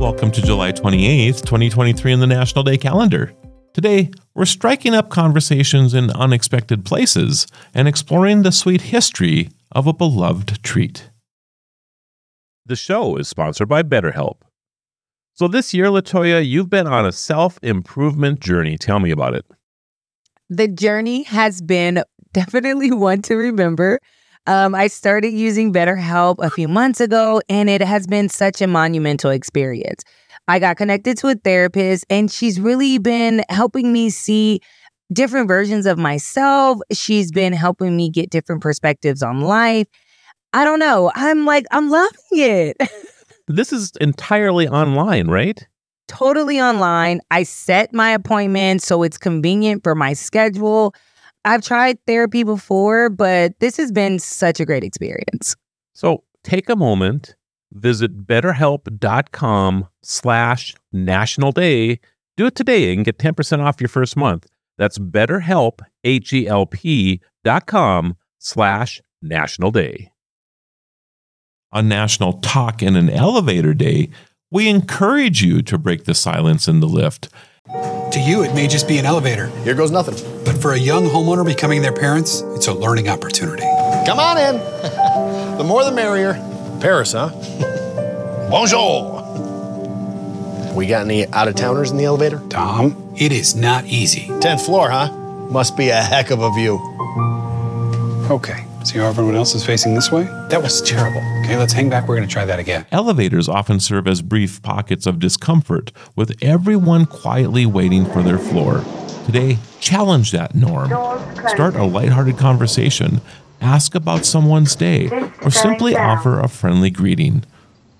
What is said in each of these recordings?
Welcome to July 28th, 2023 in the National Day calendar. Today, we're striking up conversations in unexpected places and exploring the sweet history of a beloved treat. The show is sponsored by BetterHelp. So this year, Latoya, you've been on a self improvement journey. Tell me about it. The journey has been definitely one to remember. Um, I started using BetterHelp a few months ago, and it has been such a monumental experience. I got connected to a therapist, and she's really been helping me see different versions of myself. She's been helping me get different perspectives on life. I don't know. I'm like, I'm loving it. this is entirely online, right? Totally online. I set my appointment so it's convenient for my schedule. I've tried therapy before, but this has been such a great experience. So take a moment, visit betterhelp.com slash national day. Do it today and get 10% off your first month. That's betterhelp, H-E-L-P dot com slash national day. On National Talk in an Elevator Day, we encourage you to break the silence in the lift – to you, it may just be an elevator. Here goes nothing. But for a young homeowner becoming their parents, it's a learning opportunity. Come on in. the more the merrier. Paris, huh? Bonjour. We got any out of towners in the elevator? Tom, it is not easy. 10th floor, huh? Must be a heck of a view. Okay. See how everyone else is facing this way? That was terrible. Okay, let's hang back. We're going to try that again. Elevators often serve as brief pockets of discomfort, with everyone quietly waiting for their floor. Today, challenge that norm. Start a lighthearted conversation, ask about someone's day, or simply offer a friendly greeting.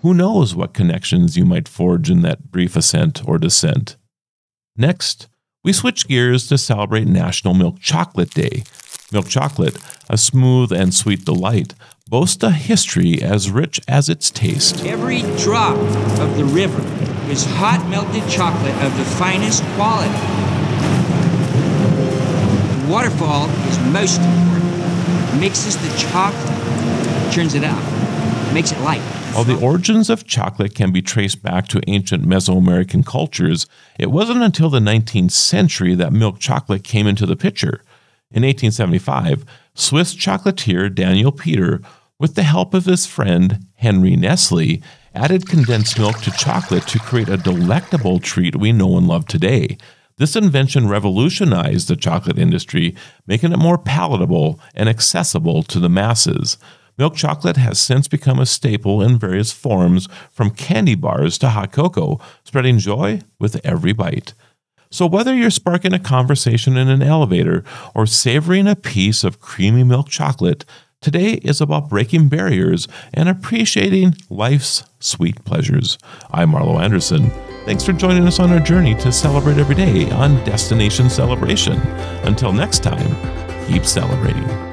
Who knows what connections you might forge in that brief ascent or descent? Next, we switch gears to celebrate National Milk Chocolate Day, Milk chocolate, a smooth and sweet delight, boasts a history as rich as its taste. Every drop of the river is hot melted chocolate of the finest quality. The waterfall is most important. mixes the chocolate, turns it out, makes it light. While the origins of chocolate can be traced back to ancient Mesoamerican cultures, it wasn't until the 19th century that milk chocolate came into the picture. In 1875, Swiss chocolatier Daniel Peter, with the help of his friend Henry Nestle, added condensed milk to chocolate to create a delectable treat we know and love today. This invention revolutionized the chocolate industry, making it more palatable and accessible to the masses. Milk chocolate has since become a staple in various forms, from candy bars to hot cocoa, spreading joy with every bite. So, whether you're sparking a conversation in an elevator or savoring a piece of creamy milk chocolate, today is about breaking barriers and appreciating life's sweet pleasures. I'm Marlo Anderson. Thanks for joining us on our journey to celebrate every day on Destination Celebration. Until next time, keep celebrating.